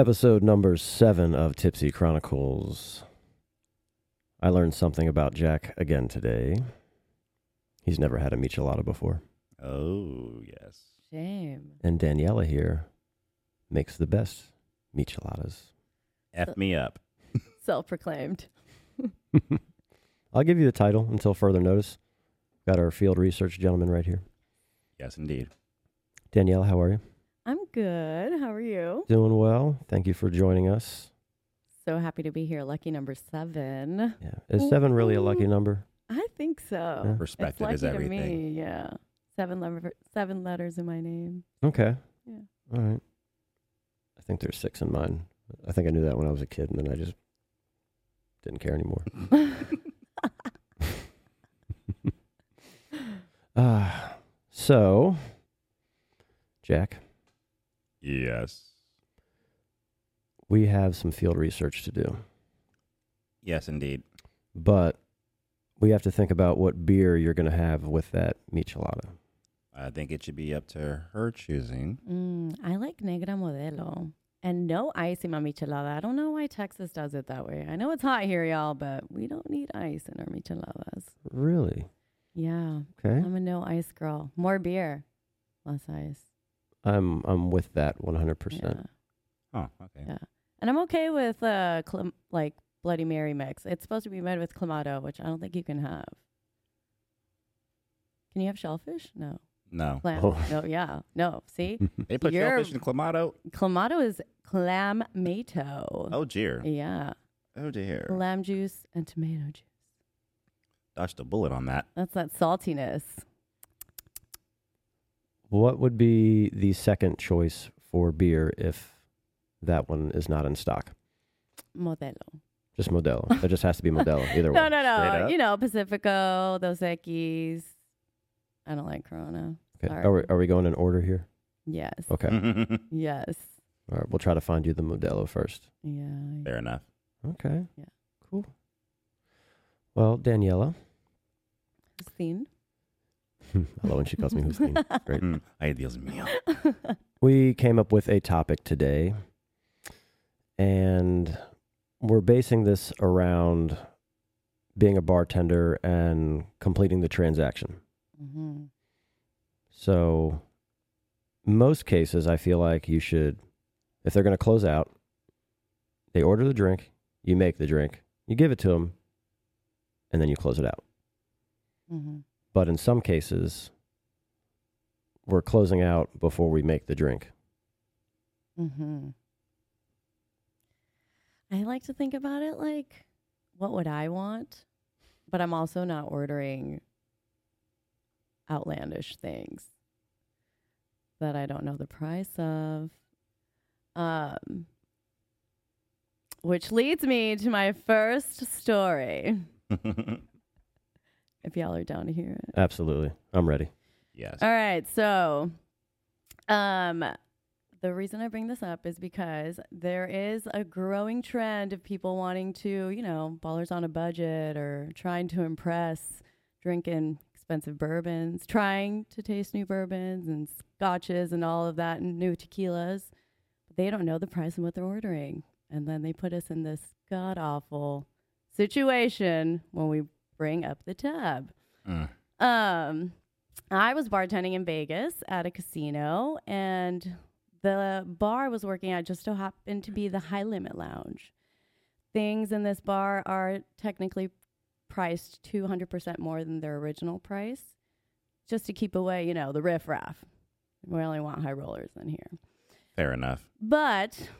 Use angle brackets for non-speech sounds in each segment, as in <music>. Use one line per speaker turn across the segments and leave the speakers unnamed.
Episode number seven of Tipsy Chronicles. I learned something about Jack again today. He's never had a michelada before.
Oh, yes.
Shame.
And Daniela here makes the best micheladas.
F me up. <laughs>
Self proclaimed. <laughs>
I'll give you the title until further notice. Got our field research gentleman right here.
Yes, indeed.
Daniela, how are you?
I'm good. How are you?
Doing well. Thank you for joining us.
So happy to be here. Lucky number seven.
Yeah. Is seven really a lucky number?
I think so.
Yeah.
It's lucky
is
to
everything.
me. Yeah. Seven, lever- seven letters in my name.
Okay.
Yeah.
All right. I think there's six in mine. I think I knew that when I was a kid, and then I just didn't care anymore. <laughs> <laughs> Ah, so, Jack,
Yes.
we have some field research to do,
Yes, indeed.
but we have to think about what beer you're going to have with that michelada.
I think it should be up to her choosing.
Mm, I like Negra Modelo. And no ice in my michelada. I don't know why Texas does it that way. I know it's hot here, y'all, but we don't need ice in our micheladas.
Really?
Yeah.
Okay.
I'm a no ice girl. More beer, less ice.
I'm I'm with that 100%.
Yeah.
Oh, okay.
Yeah. And I'm okay with uh clam- like Bloody Mary mix. It's supposed to be made with clamato, which I don't think you can have. Can you have shellfish? No.
No.
Clam?
Oh.
No. Yeah. No. See, <laughs>
They put
You're-
shellfish in clamato.
clamato is clamato.
Oh, dear.
Yeah.
Oh, dear.
Lamb juice and tomato juice.
Dodged a bullet on that.
That's that saltiness.
What would be the second choice for beer if that one is not in stock?
Modelo.
Just Modelo. it just has to be Modelo. <laughs> Either
No,
way.
no, no,
no.
You know, Pacifico, Dos Equis. I don't like Corona.
Okay. Are we, are we going in order here?
Yes.
Okay. <laughs>
Yes.
All right. We'll try to find you the Modelo first.
Yeah.
Fair enough.
Okay.
Yeah.
Cool. Well, Daniela.
Justine. <laughs>
I love when she calls me Hussein. <laughs> Great.
Mm, ay, Dios mío.
We came up with a topic today, and we're basing this around being a bartender and completing the transaction.
Mm-hmm.
So, most cases, I feel like you should, if they're going to close out, they order the drink, you make the drink, you give it to them, and then you close it out.
hmm
But in some cases, we're closing out before we make the drink.
hmm I like to think about it like, what would I want? But I'm also not ordering outlandish things that I don't know the price of. Um, which leads me to my first story. <laughs> If y'all are down to hear it.
Absolutely. I'm ready.
yes.
All right, so um the reason I bring this up is because there is a growing trend of people wanting to, you know, ballers on a budget or trying to impress, drinking expensive bourbons, trying to taste new bourbons and scotches and all of that and new tequilas. But they don't know the price and what they're ordering. And then they put us in this god awful situation when we bring up the tab.
Mm.
Um, I was bartending in Vegas at a casino, and the bar I was working at just so happened to be the High Limit Lounge. Things in this bar are technically priced 200% more than their original price, just to keep away, you know, the riffraff. We only want high rollers in here.
Fair enough.
But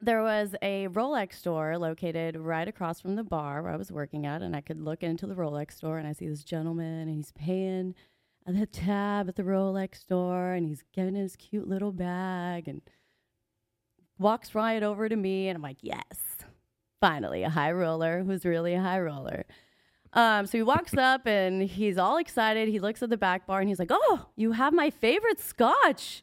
there was a Rolex store located right across from the bar where I was working at, and I could look into the Rolex store and I see this gentleman and he's paying the tab at the Rolex store and he's getting his cute little bag and walks right over to me and I'm like, yes, finally a high roller who's really a high roller. Um, so he walks <laughs> up and he's all excited. He looks at the back bar and he's like, "Oh, you have my favorite scotch."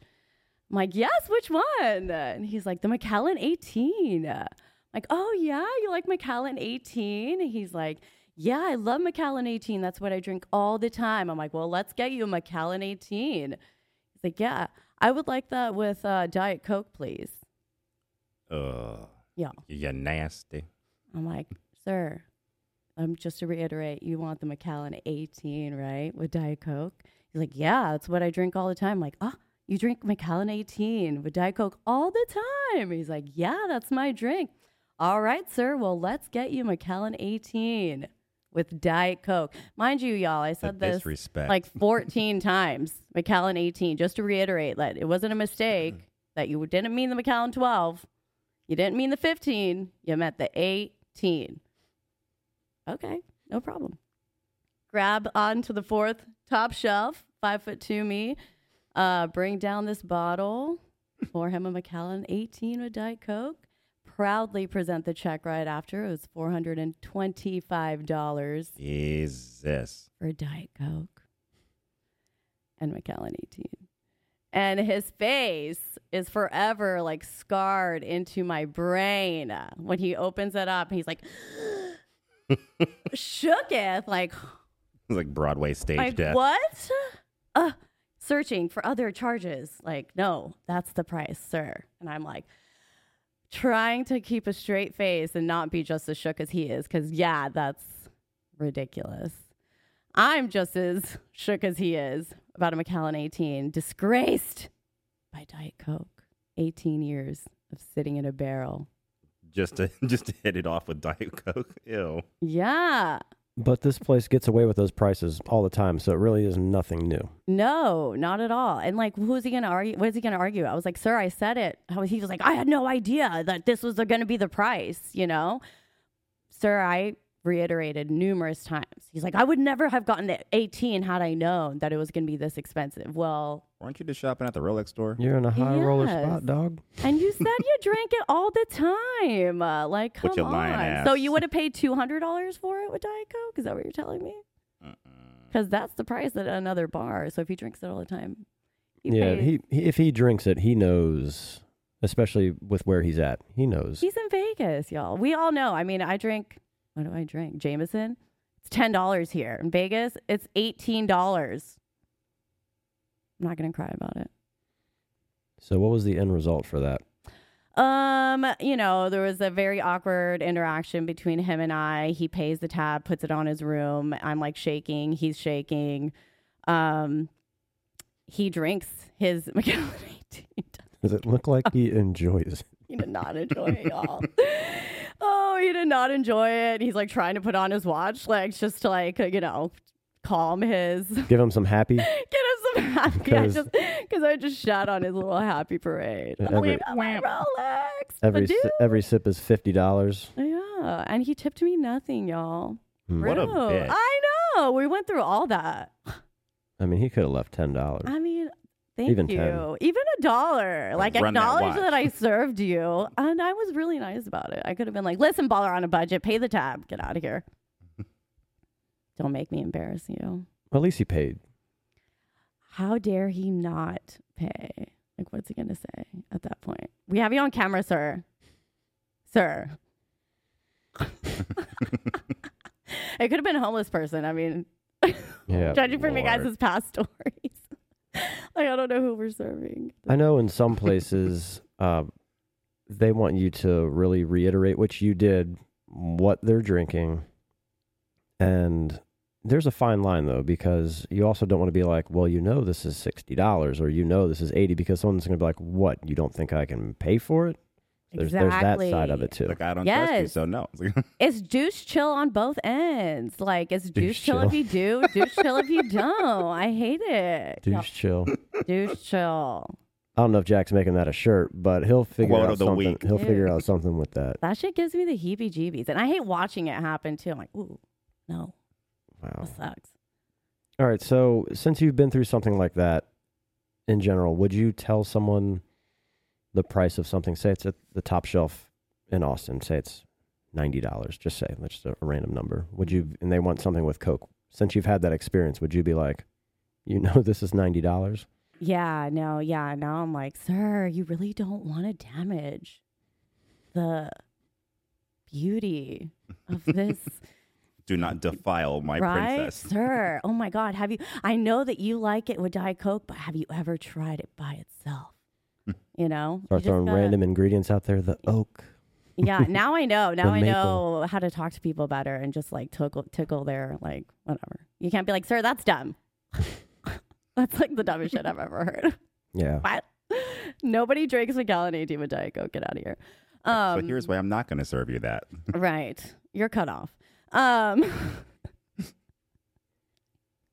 I'm like, "Yes, which one?" And he's like, "The Macallan 18." I'm like, "Oh yeah, you like Macallan 18?" He's like, "Yeah, I love Macallan 18. That's what I drink all the time." I'm like, "Well, let's get you a Macallan 18." He's like, "Yeah, I would like that with uh, Diet Coke, please."
Ugh.
Yeah.
You're nasty.
I'm like, sir, um, just to reiterate, you want the Macallan 18, right? With Diet Coke? He's like, yeah, that's what I drink all the time. I'm like, ah, you drink Macallan 18 with Diet Coke all the time. He's like, yeah, that's my drink. All right, sir. Well, let's get you Macallan 18 with Diet Coke. Mind you, y'all, I said this like 14 <laughs> times. Macallan 18, just to reiterate that it wasn't a mistake, mm-hmm. that you didn't mean the Macallan 12. You didn't mean the 15. You meant the 18. Okay, no problem. Grab onto the fourth top shelf, five foot two me. Uh, bring down this bottle for him a Macallan 18 with Diet Coke. Proudly present the check right after. It was $425
Jesus.
for Diet Coke and Macallan 18. And his face is forever like scarred into my brain. When he opens it up, he's like, <gasps> shooketh, like,
It's like Broadway stage
like
death.
what? Uh, searching for other charges. Like, no, that's the price, sir. And I'm like, trying to keep a straight face and not be just as shook as he is, because yeah, that's ridiculous. I'm just as shook as he is about a Macallan 18, disgraced by Diet Coke. 18 years of sitting in a barrel.
Just to <laughs> just to hit it off with Diet Coke. Ew.
Yeah.
But this place gets away with those prices all the time, so it really is nothing new.
No, not at all. And like, who's he gonna argue? What is he gonna argue? I was like, sir, I said it. How- He was like, I had no idea that this was gonna be the price. You know, sir, I reiterated numerous times. He's like, I would never have gotten the 18 had I known that it was gonna be this expensive. Well,
Weren't you just shopping at the Rolex store?
You're in a high roller spot, dog.
and you <laughs> said you drank it all the time. Uh, like, come
your
on.
lying
So you would have paid two hundred dollars for it with Diet Coke? Is that what you're telling me? Because that's the price at another bar. So if he drinks it all the time, he
yeah, he, he if he drinks it, he knows, especially with where he's at. He knows.
He's in Vegas, y'all. We all know. I mean, I drink. What do I drink? Jameson. It's ten dollars here in Vegas. It's eighteen dollars. I'm not gonna cry about it.
So what was the end result for that?
Um, you know, there was a very awkward interaction between him and I. He pays the tab, puts it on his room. I'm like shaking. He's shaking. Um, he drinks his <laughs> Macallan 18.
Does it look like he <laughs> enjoys it?
He did not enjoy it, y'all. <laughs> He did not enjoy it. He's like trying to put on his watch, like just to like you know calm his, <laughs>
Give him some happy.
Get him some happy. I
'Cause-
just because I just shot on his little happy parade.
Yeah,
oh,
every-
we got my Rolex.
Every si- every sip is fifty dollars.
yeah, and he tipped me nothing, y'all. Hmm.
What a
Rude.
bitch.
I know. We went through all that.
I mean, he could have left ten dollars.
I mean, thank
Even
you.
10.
Even a dollar. Like
Run
acknowledge
watch.
that, I served you, and I was really nice about it. I could have been like, "Listen, baller on a budget. Pay the tab. Get out of here. <laughs> Don't make me embarrass you.
At least he paid.
How dare he not pay? Like, what's he gonna say at that point? We have you on camera, sir. Sir. <laughs> <laughs> it could have been a homeless person. I mean,
Yeah.
judging from you
Lord.
guys' past stories. <laughs> like, I don't know who we're serving.
I know in some places <laughs> uh, they want you to really reiterate, which you did, what they're drinking. And there's a fine line though, because you also don't want to be like, well, you know, this is sixty dollars, or you know, this is eighty, because someone's going to be like, what? You don't think I can pay for it? There's, there's that side of it too.
Like I don't trust you, so no. <laughs>
It's douche chill on both ends. Like it's douche,
Douche
chill, if you do, douche chill if you <laughs> don't. I hate it.
Douche chill.
Douche chill.
I don't know if Jack's making that a shirt, but he'll figure
Quote
out
of the
something.
week.
He'll figure out something with that.
That shit gives me the heebie-jeebies, and I hate watching it happen too. I'm like, ooh, no,
Wow.
that sucks.
All right. So since you've been through something like that, in general, would you tell someone the price of something? Say it's at the top shelf in Austin. Say it's ninety dollars. Just say let's just a, a random number. Would you? And they want something with Coke. Since you've had that experience, would you be like, you <laughs> know, this is ninety dollars?
Yeah, no, yeah. Now I'm like, sir, you really don't want to damage the beauty of <laughs> this.
Do not defile my
right,
princess.
sir? Oh my God, have you? I know that you like it with Diet Coke, but have you ever tried it by itself? You know,
Start
You just
throwing
gotta-
random ingredients out there. The oak.
Yeah, <laughs> now I know. Now I know how to talk to people better and just like tickle tickle their like whatever. You can't be like, sir, that's dumb. <laughs> that's like the dumbest shit I've ever heard.
Yeah. <laughs>
What? Nobody drinks Macallan 18 with Diet Coke. Get out of here. Um,
so here's why I'm not going to serve you that.
right. You're cut off. Um,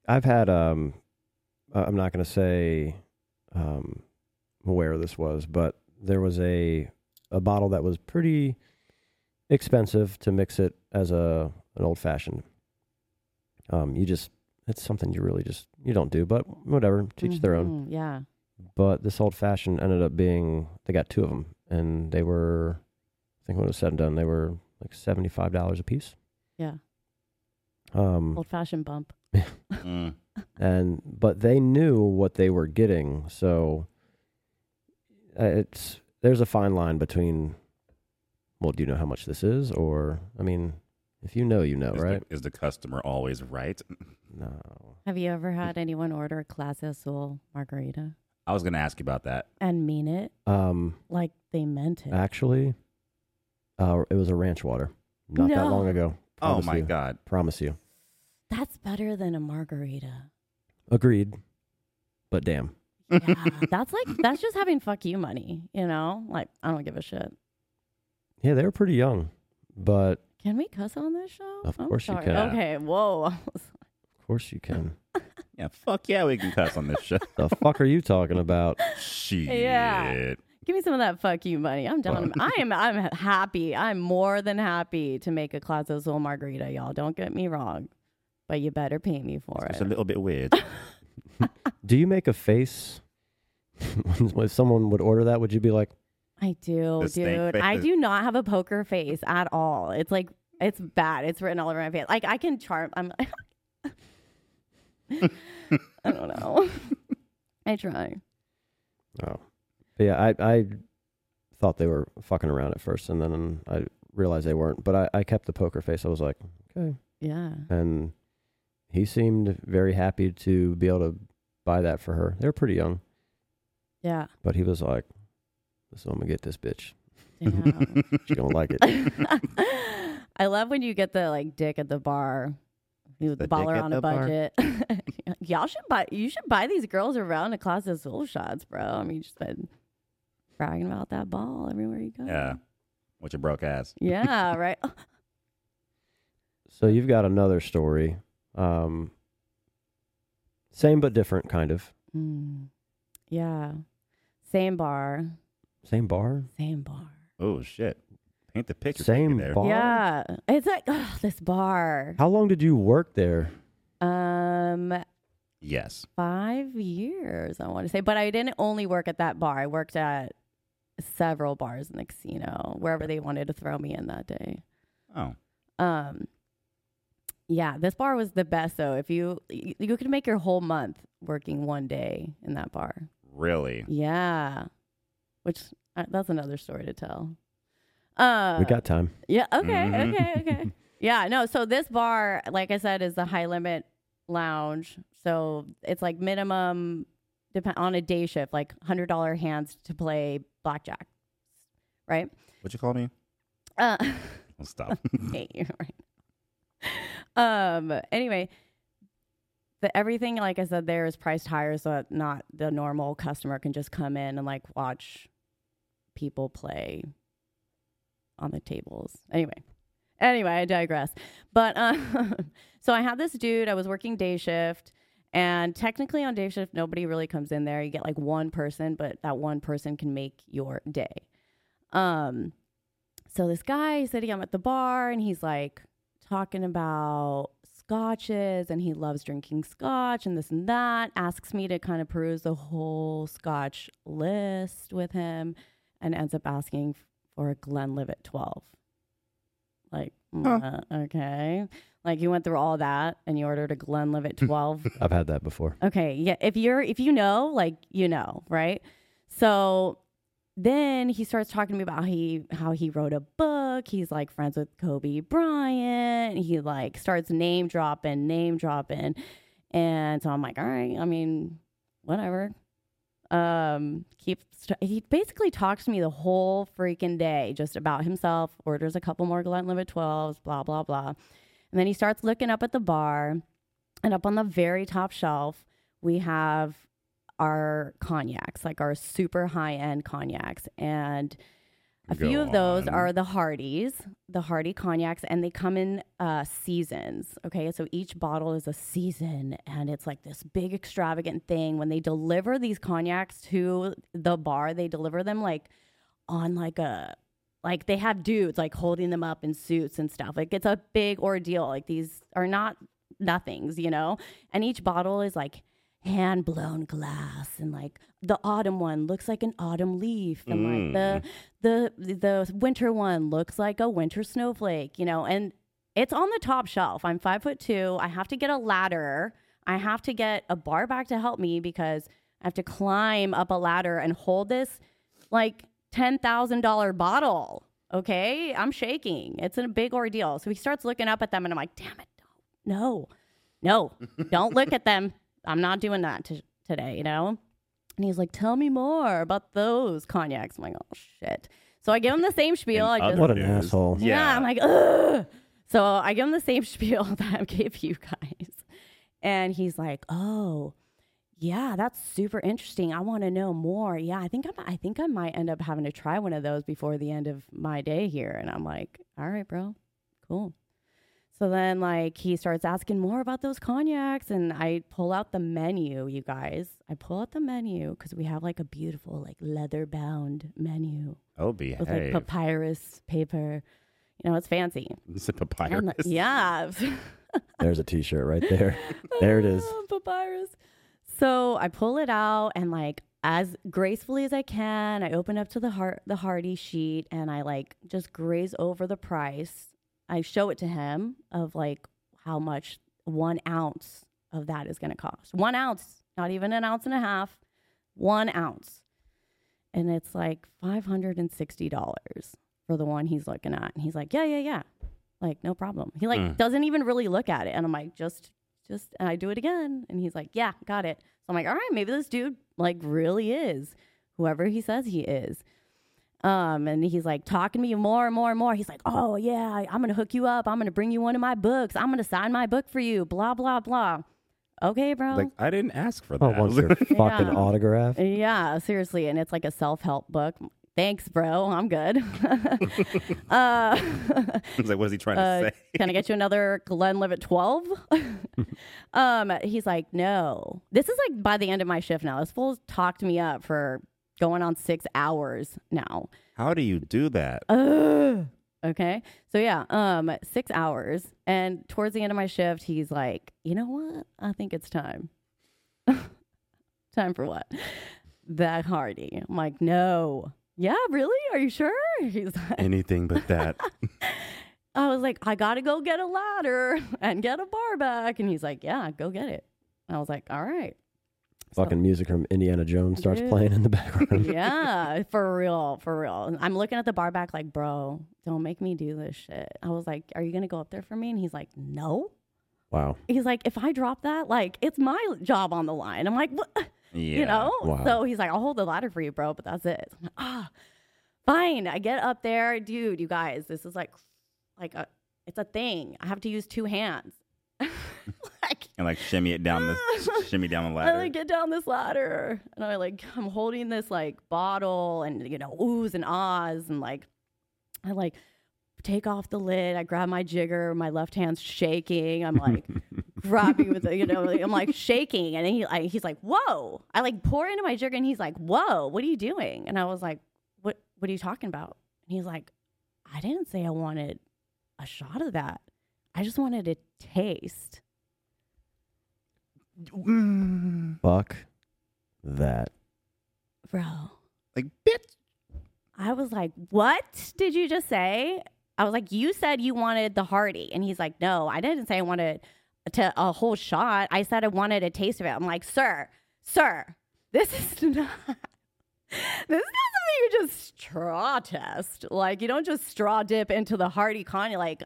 I've had um I'm not going to say um where this was, but there was a a bottle that was pretty expensive to mix it as a an old fashioned. Um you just it's something you really just you don't do, but whatever, teach their own.
mhm, Yeah.
But this old fashioned ended up being they got two of them and they were I think when it was said and done they were like $75 a piece.
Yeah.
Um
Old fashioned bump. <laughs>
Mm.
and but they knew what they were getting so uh, it's there's a fine line between well do you know how much this is or i mean if you know you know
Is,
right
the, is the customer always right?
no
Have you ever had anyone order a Clase Azul margarita
I was going to ask you about that.
and mean it
um
like they meant it?
actually uh it was a ranch water not that long ago
Oh my
you.
God.
promise you
That's better than a margarita.
agreed but damn
Yeah, <laughs> that's like <laughs> that's just having fuck you money, you know? Like I don't give a shit.
yeah they were pretty young but
Can we cuss on this show?
Of
I'm
course you can.
Okay, whoa. <laughs>
of course you can
Yeah, fuck yeah, we can cuss on this show.
the fuck are you talking about
Shit.
Yeah. Give me some of that fuck you money. I'm down.
Well-
I am I'm happy. I'm more than happy to make a Clase Azul margarita, y'all. Don't get me wrong. But you better pay me for
It's
it.
It's a little bit weird. <laughs>
do you make a face <laughs> when someone would order that would you be like
I do,
The stank
dude.
face.
I do not have a poker face at all. It's like it's bad. It's written all over my face. Like I can charm. I'm. <laughs> I don't know. I try.
Oh, but yeah. I I thought they were fucking around at first, and then I realized they weren't. But I I kept the poker face. I was like, okay,
Yeah.
and he seemed very happy to be able to buy that for her. They were pretty young,
Yeah.
but he was like, "So I'm gonna get this bitch.
Damn. <laughs>
She gonna like it." <laughs>
I love when you get the like dick at the bar. You the
The dick
baller on a budget. <laughs> Y'all should buy. You should buy these girls around a Clase Azul shots, bro. I mean, you just been bragging about that ball everywhere you go.
yeah. What's your broke ass?
Yeah. Right.
So you've got another story, um, same but different, kind of.
Mm. Yeah. Same bar.
Same bar,
Same bar.
Oh, shit. Paint the picture.
Same
there.
bar?
Yeah. It's like ugh, this bar.
How long did you work there?
Um,
Yes.
five years, I want to say. But I didn't only work at that bar. I worked at several bars in the casino, wherever they wanted to throw me in that day.
Oh.
Um, yeah, this bar was the best though. If you you, you could make your whole month working one day in that bar.
Really?
Yeah, which uh, that's another story to tell. Uh,
we got time.
yeah. Okay.
Mhm.
Okay. Okay. <laughs> yeah. No. So this bar, like I said, is the high limit lounge. So it's like minimum depend on a day shift, like hundred dollar hands to play blackjack, right?
What'd you call me?
Uh,
I'll stop. <laughs>
hey, you're right. Um. Anyway, the everything, like I said, there is priced higher, so that not the normal customer can just come in and like watch people play on the tables. Anyway, anyway, I digress. But <laughs> um, so I had this dude. I was working day shift, and technically on day shift, nobody really comes in there. You get like one person, but that one person can make your day. Um. So this guy is sitting at the bar, and he's like talking about scotches, and he loves drinking scotch and this and that. Asks me to kind of peruse the whole scotch list with him, and ends up asking for a Glenlivet 12. Like,
Huh.
uh, okay. Like you went through all that and you ordered a Glenlivet 12.
I've had that before.
okay. Yeah. If you're, if you know, like, you know, right? So then he starts talking to me about he, how he wrote a book. He's like friends with Kobe Bryant. He like starts name dropping, name dropping. And so I'm like, all right, I mean, whatever. Um, keeps he basically talks to me the whole freaking day just about himself. Orders a couple more Glenlivet 12s, blah blah blah, and then he starts looking up at the bar, and up on the very top shelf we have our cognacs, like our super high end cognacs, and a
Go
few of those
on.
are the Hardys, the Hardy cognacs, and they come in uh, seasons. Okay, so each bottle is a season, and it's like this big extravagant thing. When they deliver these cognacs to the bar, they deliver them like on like a like they have dudes like holding them up in suits and stuff. Like it's a big ordeal. Like these are not nothings, you know. And each bottle is like hand blown glass and like the autumn one looks like an autumn leaf and like the mm. the the winter one looks like a winter snowflake you know and it's on the top shelf. I'm five foot two. I have to get a ladder. I have to get a bar back to help me because i have to climb up a ladder and hold this like $10000 bottle okay? I'm shaking. It's a big ordeal. So he starts looking up at them and i'm like damn it no no don't look at them i'm not doing that t- today you know and he's like, "Tell me more about those cognacs." I'm like, "Oh shit!" So I give him the same <laughs> spiel. I
And
just,
What an
news-
asshole.
yeah.
Yeah.
I'm like, ugh. So I give him the same <laughs> spiel that I gave you guys, and he's like, "Oh, yeah, that's super interesting. I want to know more. Yeah, I think I, I think I might end up having to try one of those before the end of my day here." And I'm like, "All right, bro, cool." So then, like, he starts asking more about those cognacs, and I pull out the menu, you guys. I pull out the menu because we have like a beautiful, like, leather bound menu
Oh,
with like papyrus paper. You know, it's fancy.
It's a
And,
papyrus.
yeah. <laughs>
There's a T-shirt right there. <laughs> There it is.
Ah, papyrus. So I pull it out and like as gracefully as I can, I open up to the heart the Hardy sheet and I like just graze over the price. I show it to him of like how much one ounce of that is gonna cost. One ounce, not even an ounce and a half, one ounce. And it's like five hundred and sixty dollars for the one he's looking at. And he's like, Yeah, yeah, yeah. Like, no problem. He like
Mm.
doesn't even really look at it. And I'm like, just just and I do it again. And he's like, Yeah, got it. So I'm like, all right, maybe this dude like really is whoever he says he is. Um, and he's like talking to me more and more and more. He's like, Oh yeah, I- I'm gonna hook you up. I'm gonna bring you one of my books. I'm gonna sign my book for you. Blah blah blah. Okay, bro.
Like I didn't ask for
Oh,
that.
wants <laughs> your fucking
Yeah.
autograph.
Yeah, seriously, and it's like a self-help book. Thanks, bro. I'm good. <laughs> uh,
I was like, what is he trying to
uh,
say?
can I get you another Glenlivet 12? <laughs> um, he's like, no. This is like by the end of my shift now. This fool's talked me up for going on six hours now.
How do you do that?
Ugh. Okay. So yeah, um, six hours. And towards the end of my shift, he's like, you know what? I think it's time. <laughs> time for what? That Hardy. I'm like, no. Yeah, really? Are you sure? <laughs> He's like,
Anything but that. <laughs>
I was like, I gotta go get a ladder and get a bar back. And he's like, Yeah, go get it. And I was like, All right. So-
Fucking music from Indiana Jones starts
Dude.
playing in the <laughs> background.
yeah, <laughs> for real, for real. I'm looking at the bar back like, bro, don't make me do this shit. I was like, Are you gonna go up there for me? And he's like, No.
Wow.
He's like, If I drop that, like, it's my job on the line. I'm like, What? <laughs>
Yeah.
You know?
Wow.
So he's like, I'll hold the ladder for you, bro, but that's it. I'm like, ah, fine. I get up there, dude, you guys, this is like, like a, it's a thing. I have to use two hands. <laughs> like,
And like shimmy it down the <laughs> shimmy down the
I
ladder.
like get down this ladder and I like I'm holding this like bottle and you know oohs and ahs and like I like take off the lid. I grab my jigger. My left hand's shaking. I'm like <laughs> grabbing with the you know like, I'm like shaking and he like he's like whoa. I like pour into my jigger and he's like whoa. What are you doing? And I was like what What are you talking about? And he's like I didn't say I wanted a shot of that. I just wanted to taste.
Fuck that.
Bro.
like bitch.
I was like, "What did you just say?" I was like, "You said you wanted the Hardy," and he's like, "No, I didn't say I wanted to a whole shot. I said I wanted a taste of it." I'm like, "Sir, sir, this is <laughs> not." This is not something you just straw test. Like you don't just straw dip into the Hardy cognac. Like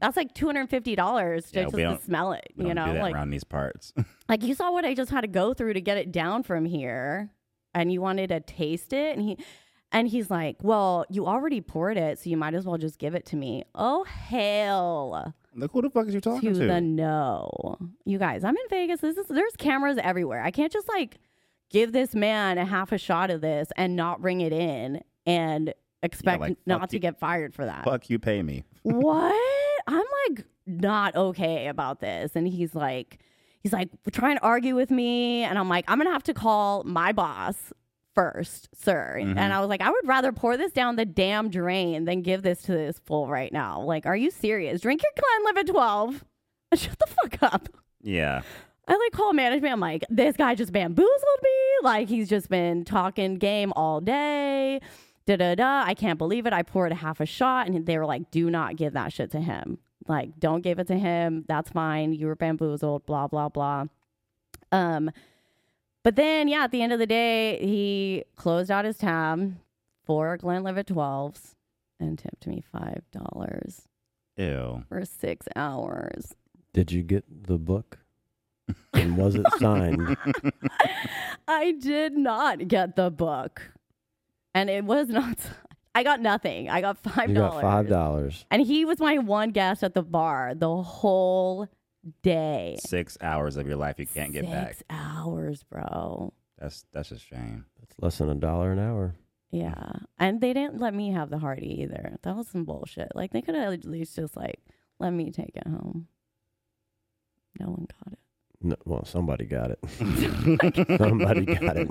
that's like two hundred and fifty dollars
Yeah,
just to smell it. You know, like
around these parts. <laughs>
like you saw what I just had to go through to get it down from here. and you wanted to taste it, and he. And he's like, "Well, you already poured it, so you might as well just give it to me." Oh hell!
Like, who the fuck is you talking
to
to?
the no. You guys, I'm in Vegas. This is there's cameras everywhere. I can't just like give this man a half a shot of this and not bring it in and expect
like,
not to
you.
get fired for that.
fuck you, pay me. <laughs>
what? I'm like not okay about this. And he's like, he's like trying to argue with me, and I'm like, I'm gonna have to call my boss first, sir.
Mhm.
And I was like, I would rather pour this down the damn drain than give this to this fool right now. Like, are you serious? Drink your Glenlivet 12. <laughs> Shut the fuck up.
Yeah.
I like call management. I'm like, this guy just bamboozled me. Like he's just been talking game all day. Da da da. I can't believe it. I poured half a shot, and they were like, do not give that shit to him. Like, don't give it to him. That's fine. You were bamboozled. Blah blah blah. Um, but then yeah, at the end of the day, he closed out his tab for Glenlivet 12s and tipped me five dollars
Ew.
for six hours.
Did you get the book? And was it <laughs> signed?
I did not get the book, and it was <laughs> not. I got nothing. I got five
You
dollars.
got five dollars.
and he was my one guest at the bar the whole day.
Six hours of your life you can't get back.
Six hours, bro.
That's that's a shame.
That's less than a dollar an hour.
Yeah, and they didn't let me have the Hardy either. That was some bullshit. Like they could have at least just like let me take it home. No one got it.
No, well, somebody got it. <laughs> <laughs> somebody got it.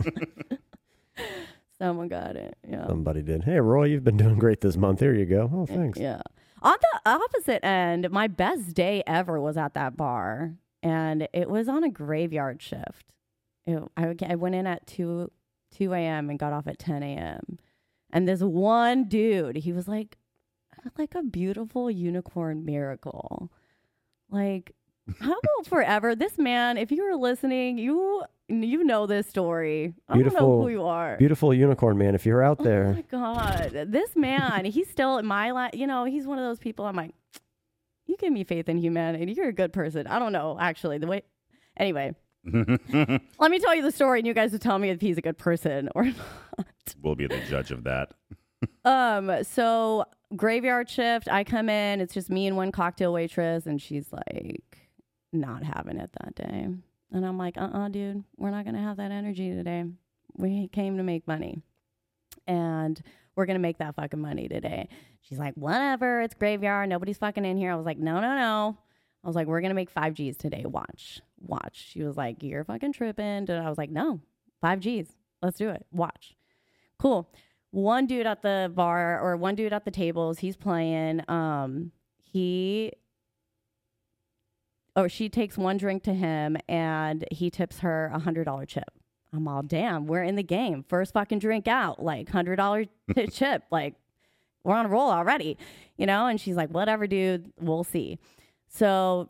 Someone got it. Yeah.
Somebody did. Hey, Roy, you've been doing great this month. Here you go. Oh, thanks.
Yeah. On the opposite end, my best day ever was at that bar, and it was on a graveyard shift. It, I, I went in at 2, 2 a.m. and got off at 10 a.m. And this one dude, he was like, like a beautiful unicorn miracle. Like, how about <laughs> forever? This man, if you were listening, you you know this story. I don't know
Beautiful-
who you are.
Beautiful unicorn man, if you're out there,
Oh my god, this man, he's still in my life. You know, he's one of those people. I'm like, you give me faith in humanity. You're a good person. I don't know, actually. The way, anyway, <laughs> let me tell you the story, and you guys will tell me if he's a good person <laughs> or not.
we'll be the judge of that. <laughs>
Um, so graveyard shift. I come in. It's just me and one cocktail waitress, and she's like, not having it that day. And I'm like, uh, uh dude, we're not gonna have that energy today. We came to make money, and we're gonna make that fucking money today. She's like, whatever. It's graveyard. Nobody's fucking in here. I was like, no, no, no. I was like, we're gonna make five G's today. Watch, watch. She was like, you're fucking tripping. And I was like, no, five G's. Let's do it. Watch. Cool one dude at the bar or one dude at the tables he's playing um he or she takes one drink to him and he tips her a hundred dollar chip i'm all damn we're in the game first fucking drink out like hundred dollar <laughs> t- chip like we're on a roll already you know and she's like whatever dude we'll see so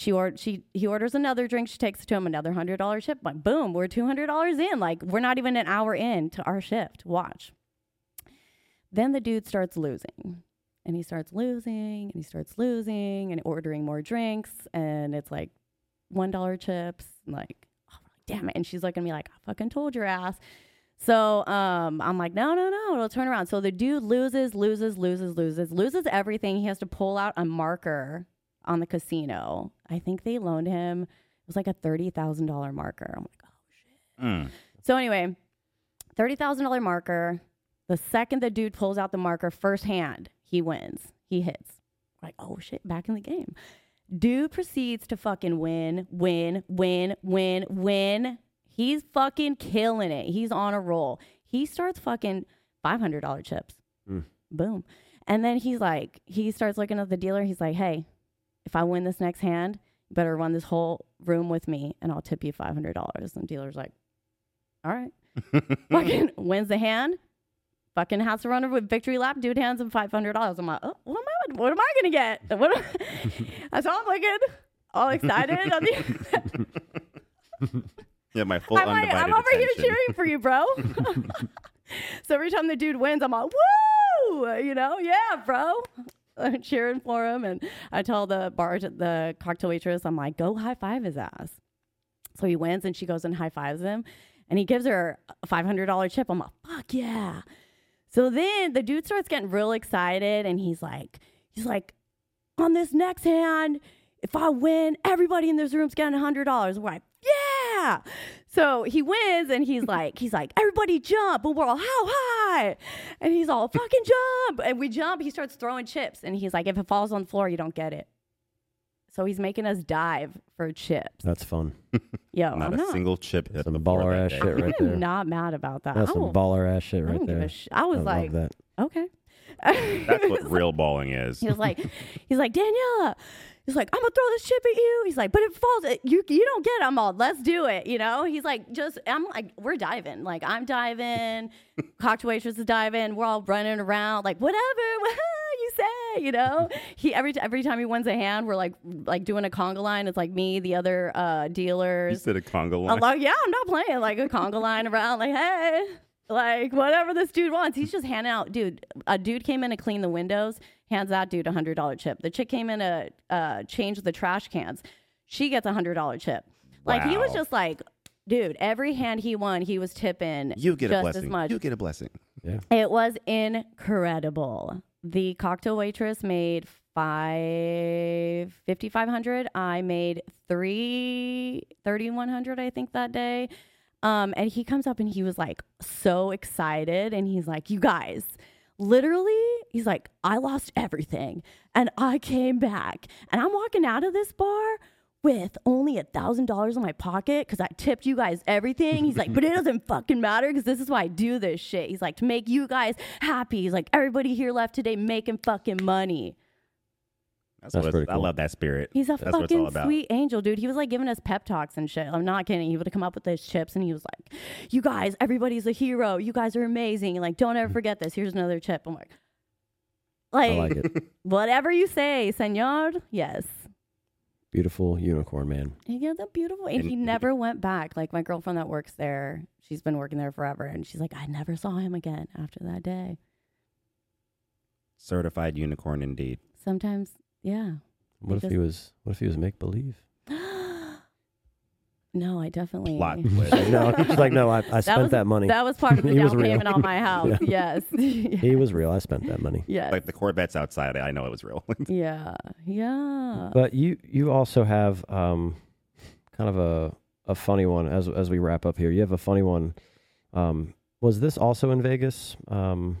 she or she he orders another drink. She takes it to him another hundred dollar chip. Like boom, we're two hundred dollars in. Like we're not even an hour in to our shift. Watch. Then the dude starts losing, and he starts losing, and he starts losing, and ordering more drinks, and it's like one dollar chips. and Like, oh, damn it! And she's looking at me like, I fucking told your ass. So um, I'm like, no, no, no, it'll turn around. So the dude loses, loses, loses, loses, loses everything. He has to pull out a marker on the casino. I think they loaned him. It was like a thirty thousand dollar marker. I'm like, oh shit.
Mm.
So anyway, thirty thousand dollar marker. The second the dude pulls out the marker, first hand, he wins. He hits. Like, oh shit, back in the game. Dude proceeds to fucking win, win, win, win, win. He's fucking killing it. He's on a roll. He starts fucking five hundred dollar chips.
Mm.
Boom. And then he's like, he starts looking at the dealer. He's like, hey, if I win this next hand, you better run this whole room with me and I'll tip you five hundred dollars. And dealer's like, all right. <laughs> fucking wins the hand. Fucking has to run with victory lap. Dude hands him five hundred dollars. I'm like, oh, what am I? What am I gonna get? <laughs> What? Am, I saw him looking all excited. on the- <laughs>
Yeah, my full
I'm, like,
undivided
I'm over here cheering for you, bro. <laughs> so every time the dude wins, I'm like, woo! You know, yeah, bro. I'm cheering for him, and I tell the bar, the cocktail waitress, I'm like, go high five his ass. So he wins, and she goes and high fives him, and he gives her a five hundred dollar chip. I'm like, fuck yeah. So then the dude starts getting real excited, and he's like, he's like, on this next hand, if I win, everybody in this room's getting a hundred dollars. We're like, yeah. So he wins, and he's <laughs> like, he's like, everybody jump, and we're all how high, and he's all fucking jump, and we jump. He starts throwing chips, and he's like, if it falls on the floor, you don't get it. So he's making us dive for chips.
That's fun. <laughs>
Yo,
Not
I'm
a
not,
single chip hit
Some
the floor
baller
that
ass
day.
shit right
I'm
there.
not mad about that.
That's
I
some
don't-
baller ass shit
I
right
don't give
there.
a sh- I was
I
like,
love that.
okay.
That's what <laughs> real balling is.
He was like, he's like Daniela. He's like, I'm gonna throw this chip at you. He's like, but it falls. It, you you don't get. It. I'm all, let's do it. You know. He's like, just I'm like, we're diving. Like I'm diving. <laughs> Cocktail waitress is diving. We're all running around. Like <laughs> whatever you say. You know. He every every time he wins a hand, we're like like doing a conga line. It's like me, the other uh,
You
dealers.
said a conga line.
I'm like, yeah, I'm not playing like a conga line around. Like, hey, like whatever this dude wants. He's just handing out. Dude, a dude came in to clean the windows. Hands that dude a hundred dollar chip. The chick came in to uh, change the trash cans. She gets a hundred dollar chip. Like he was
Wow.
just like, dude. Every hand he won, he was tipping.
You get
just
a blessing.
as much.
You get a blessing.
It was incredible. The cocktail waitress made five fifty five hundred. I made three thirty one hundred, I think, that day. Um, and he comes up and he was like so excited, and he's like, "You guys." Literally, he's like, I lost everything and I came back. And I'm walking out of this bar with only a thousand dollars in my pocket because I tipped you guys everything. He's like, but it doesn't <laughs> fucking matter because this is why I do this shit. He's like, to make you guys happy. He's like, everybody here left today making fucking money.
That's,
That's
what
pretty
I love that spirit.
He's a
That's what it's all
fucking sweet angel, dude. He was like giving us pep talks and shit. I'm not kidding. He would come up with those chips and he was like, You guys, everybody's a hero. You guys are amazing. Like, don't ever forget this. Here's another chip. I'm like, like,
like it. <laughs>
whatever you say, senor. Yes.
Beautiful unicorn, man.
Yeah, the beautiful. And,
And-
he never went back. Like my girlfriend that works there, she's been working there forever. And she's like, I never saw him again after that day.
Certified unicorn indeed.
Sometimes, yeah.
What if he was? What if he was make believe? <gasps>
no, I definitely.
Plot twist.
like, <laughs> <laughs> no, she's like, no, I, I spent
was-
that money.
That was part of <laughs> the down payment on my house. Yes.
he was real. I spent that money.
Yeah.
Like the Corvette's outside. I know it was real.
yeah. Yeah.
But you you also have um kind of a a funny one as as we wrap up here. You have a funny one. Um was this also in Vegas? Um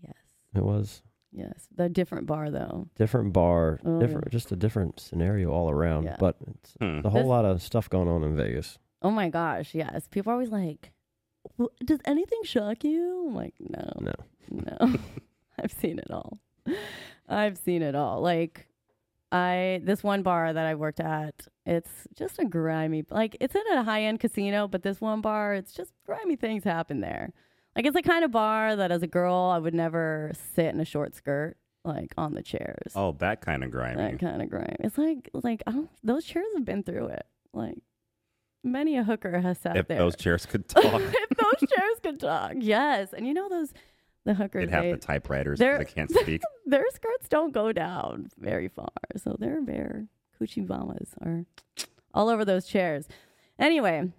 yes.
it was
Yes. The different bar though.
different bar,
Oh,
different just a different scenario all around,
Yeah.
but it's
Hmm.
a whole
This-
lot of stuff going on in Vegas.
Oh my gosh. Yes. People are always like, "W- does anything shock you? I'm like, no.
No.
No. <laughs> I've seen it all. I've seen it all. Like I this one bar that I worked at, it's just a grimy like it's in a high end casino, but this one bar, it's just grimy things happen there. Like it's the kind of bar that as a girl I would never sit in a short skirt like on the chairs.
oh, that kind of grimy.
that kind of grime. It's like like I don't, those chairs have been through it. Like many a hooker has sat
if
there.
those <laughs> chairs could talk,
if those chairs could talk, yes. And you know those the hookers
they'd have
they,
the typewriters because they can't <laughs> speak.
their skirts don't go down very far. So their bare coochie mamas are all over those chairs. Anyway,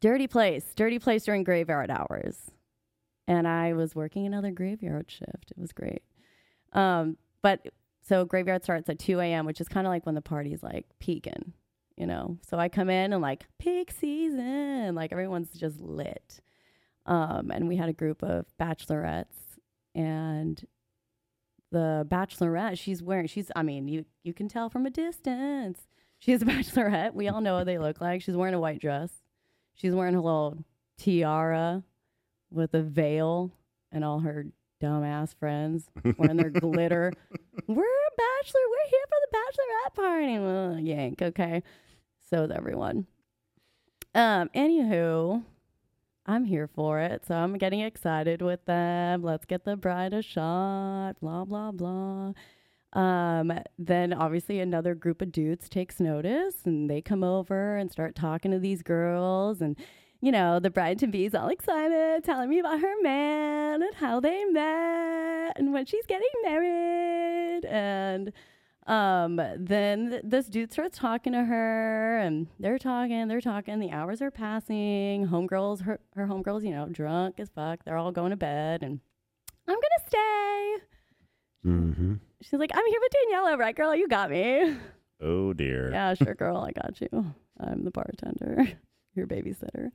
dirty place, dirty place during graveyard hours. And I was working another graveyard shift. It was great. Um, but so graveyard starts at 2 a.m., which is kind of like when the party's like peaking, you know? So I come in and like peak season, like everyone's just lit. Um, and we had a group of bachelorettes and the bachelorette she's wearing she's i mean you you can tell from a distance she's a <laughs> bachelorette we all know what they look like she's wearing a white dress she's wearing a little tiara with a veil and all her dumbass friends <laughs> wearing their glitter. We're a bachelor. We're here for the bachelorette party. Well, yank. Okay. So is everyone. Um anywho I'm here for it. So I'm getting excited with them. Let's get the bride a shot, blah, blah, blah. Um, then obviously another group of dudes takes notice and they come over and start talking to these girls and you know, the bride to be is all excited, telling me about her man and how they met and when she's getting married. And Um, then th- this dude starts talking to her, and they're talking, they're talking. The hours are passing. Homegirls, her her homegirls, you know, drunk as fuck. They're all going to bed, and I'm gonna stay.
Mm-hmm.
She's like, I'm here with Daniela, right, girl? You got me.
Oh dear.
Yeah, sure, girl. I got you. I'm the bartender, your babysitter.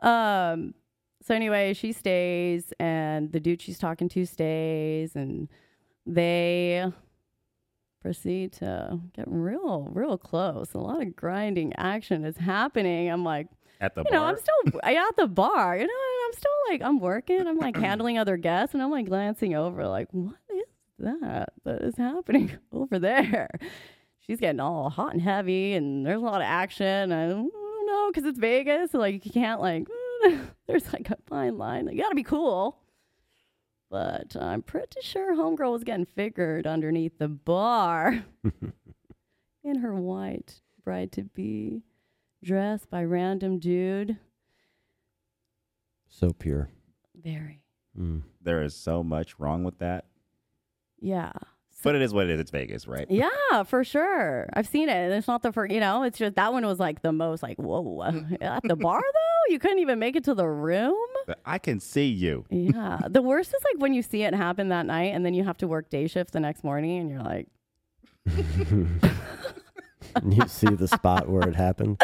Um. So anyway, she stays, and the dude she's talking to stays, and they proceed to get real, real close. A lot of grinding action is happening. I'm like,
At the
you know,
bar.
I'm still I <laughs> at the bar. You know, I'm still like I'm working. I'm like handling other guests, and I'm like glancing over, like, what is that that is happening <laughs> over there? She's getting all hot and heavy, and there's a lot of action. Know because it's Vegas, so like you can't like. <laughs> There's like a fine line. You gotta be cool. But I'm pretty sure Homegirl was getting figured underneath the bar <laughs> in her white bride to be dress by random dude.
So pure.
Very.
Mm.
there is so much wrong with that.
Yeah.
But it is what it is. It's Vegas, right? <laughs>
Yeah, for sure. I've seen it. And it's not the first, you know, it's just that one was like the most like, whoa. <laughs> At the bar, though, you couldn't even make it to the room.
I can see you.
Yeah. the worst is like when you see it happen that night and then you have to work day shift the next morning and you're like, <laughs>
you see the spot where it happened.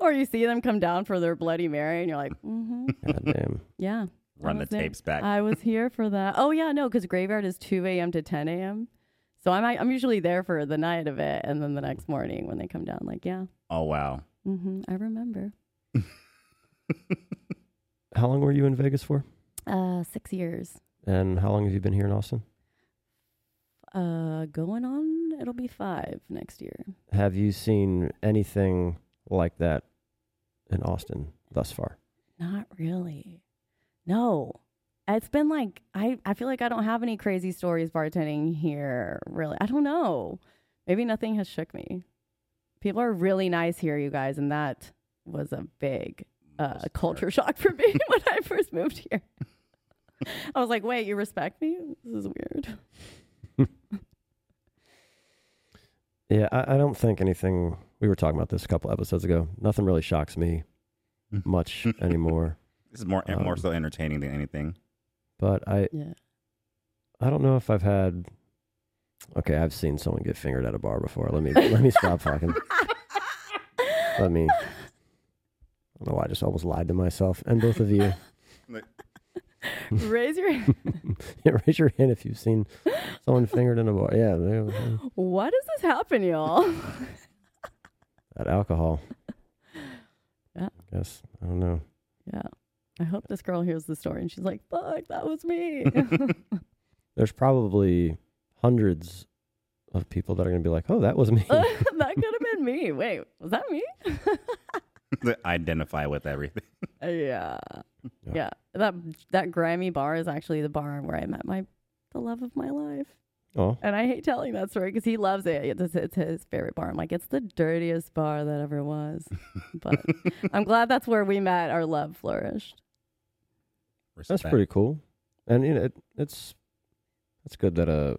or you see them come down for their Bloody Mary and you're like, mm-hmm.
God damn.
Yeah. I
Run the
there.
tapes back.
I was here for that. Oh yeah, no, because graveyard is two a.m. to ten a.m. So I'm I'm usually there for the night of it, and then the next morning when they come down, like yeah,
oh wow.
hmm I remember. <laughs>
How long were you in Vegas for?
Uh, six years.
And how long have you been here in Austin?
Uh, going on, it'll be five next year.
Have you seen anything like that in Austin thus far?
Not really. No. It's been like I, I feel like I don't have any crazy stories bartending here, really. I don't know. Maybe nothing has shook me. People are really nice here, you guys, and that was a big uh, culture shock for me <laughs> when I first moved here. <laughs> I was like, wait, you respect me? This is weird. <laughs>
Yeah, I, I don't think anything. We were talking about this a couple episodes ago. Nothing really shocks me much anymore.
This is more more
Um,
so entertaining than anything.
But I,
Yeah.
I don't know if I've had. Okay, I've seen someone get fingered at a bar before. Let me let me stop fucking. <laughs> Let me. I don't know why I just almost lied to myself and both of you. <laughs>
Raise your <laughs>
yeah, raise your hand if you've seen someone fingered in a bar. Yeah, they-
Why does this happen, y'all?
that alcohol.
Yeah.
I Guess I don't know.
yeah. I hope this girl hears the story and she's like, fuck, that was me. <laughs>
There's probably hundreds of people that are going to be like, "Oh, that was me." <laughs>
that <laughs> could have been me. Wait, was that me?
Identify with everything.
Uh, yeah.
Yeah.
yeah. That that grimy bar is actually the bar where I met my the love of my life.
oh,
And I hate telling that story because he loves it. It's, it's his favorite bar. I'm like, it's the dirtiest bar that ever was. But I'm glad that's where we met. Our love flourished.
That's pretty cool. And you know, it, it's it's good that uh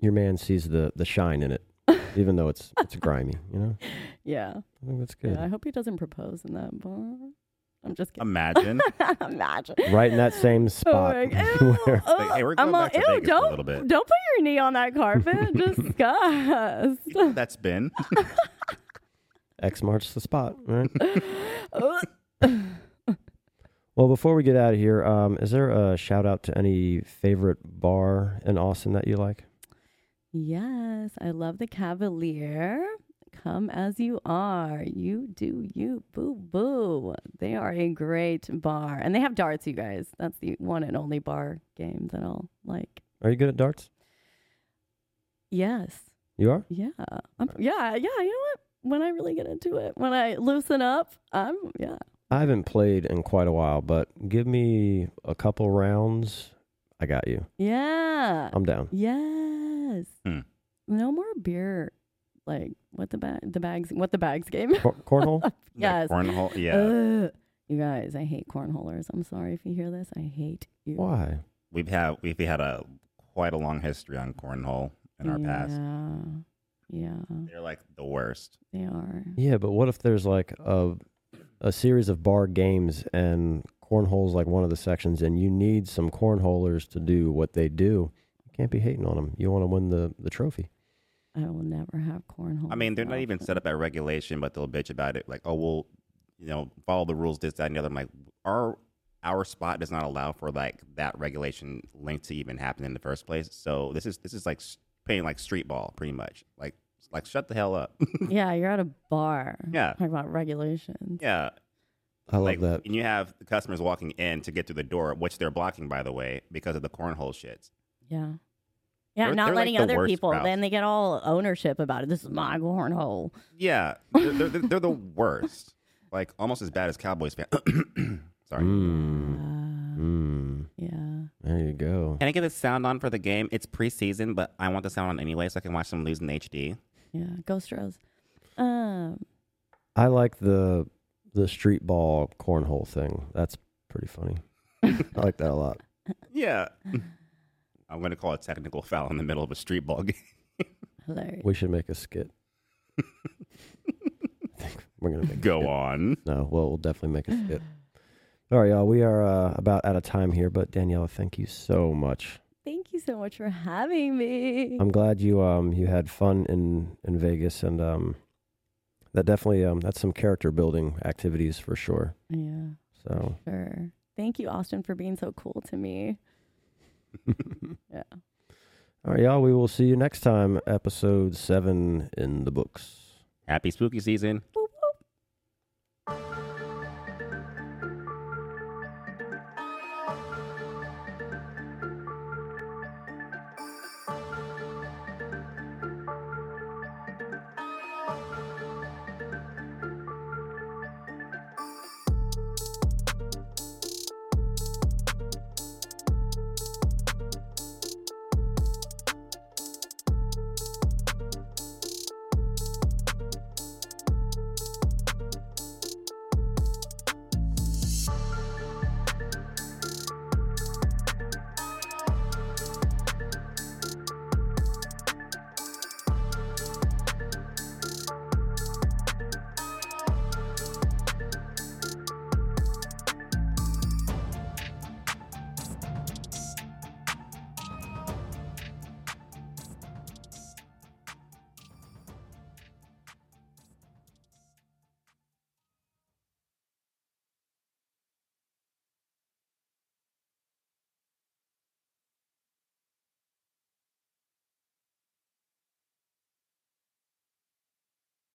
your man sees the the shine in it, <laughs> even though it's it's grimy. You know,
Yeah.
I think that's good.
yeah. I hope he doesn't propose in that bar. I'm just kidding.
Imagine. <laughs>
Imagine.
right in that same
Oh
spot.
my God. Ew, <laughs>
where-
ugh.
hey, we're
I'm
going
all,
to
ew,
Vegas
don't,
little bit.
Don't put your knee on that carpet. Disgust.
That's been.
X marks the spot. Right. Well, before we get out of here, um, is there a shout out to any favorite bar in Austin that you like?
yes, I love the Cavalier. Come as you are. You do you. Boo boo. They are a great bar. And they have darts, you guys. That's the one and only bar game that I'll like.
Are you good at darts?
Yes.
You are.
Yeah. I'm, yeah. Yeah. You know what? When I really get into it, when I loosen up, I'm, yeah.
I haven't played in quite a while, but give me a couple rounds. I got you.
Yeah.
I'm down.
Yes.
Hmm.
No more beer. Like what the bag the bags what the bags game.
Cor- cornhole. <laughs>
the
Yes.
Cornhole. Yeah.
Ugh. you guys, I hate cornholers. I'm sorry if you hear this. I hate you.
Why?
we've had we've had a quite a long history on cornhole, in our past.
Yeah. Yeah,
They're like the worst.
they are.
Yeah, but what if there's like a a series of bar games and cornhole's like one of the sections, and you need some cornholers to do what they do? You can't be hating on them. You want to win the the trophy.
I will never have cornhole.
I mean, they're not even set up at regulation, but they'll bitch about it. Like, oh, well, you know, follow the rules, this, that, and the other. I'm like, our our spot does not allow for like that regulation link to even happen in the first place. So this is this is like playing like street ball, pretty much. Like, like shut the hell up. <laughs>
Yeah, you're at a bar.
Yeah.
Talking about regulations.
yeah,
I love
like,
that.
And you have the customers walking in to get through the door, which they're blocking, by the way, because of the cornhole shits.
Yeah. Yeah,
They're-
not
they're
letting
the
other people.
crowd.
Then they get all ownership about it. This is my cornhole.
Yeah, they're, they're, they're the <laughs> worst. Like almost as bad as Cowboys fans. <clears throat> Sorry.
Mm,
Uh,
mm,
yeah.
there you go.
Can I get the sound on for the game? It's preseason, but I want the sound on anyway, so I can watch them lose in HD.
Yeah. Ghost Rose. Um.
I like the the street ball cornhole thing. That's pretty funny. I like that a lot.
Yeah. <laughs> I'm going to call a technical foul in the middle of a street ball <laughs> game.
Hilarious.
We should make a skit. <laughs> I think we're gonna make a
Go
skit.
on.
No, well, we'll definitely make a skit. All right, y'all. We are uh, about out of time here, but Daniela, thank you so much.
Thank you so much for having me.
I'm glad you um you had fun in in Vegas, and um that definitely um that's some character building activities for sure.
yeah,
So
sure. Thank you, Austin, for being so cool to me. <laughs> Yeah.
all right, y'all. We will see you next time. Episode seven in the books.
Happy spooky season.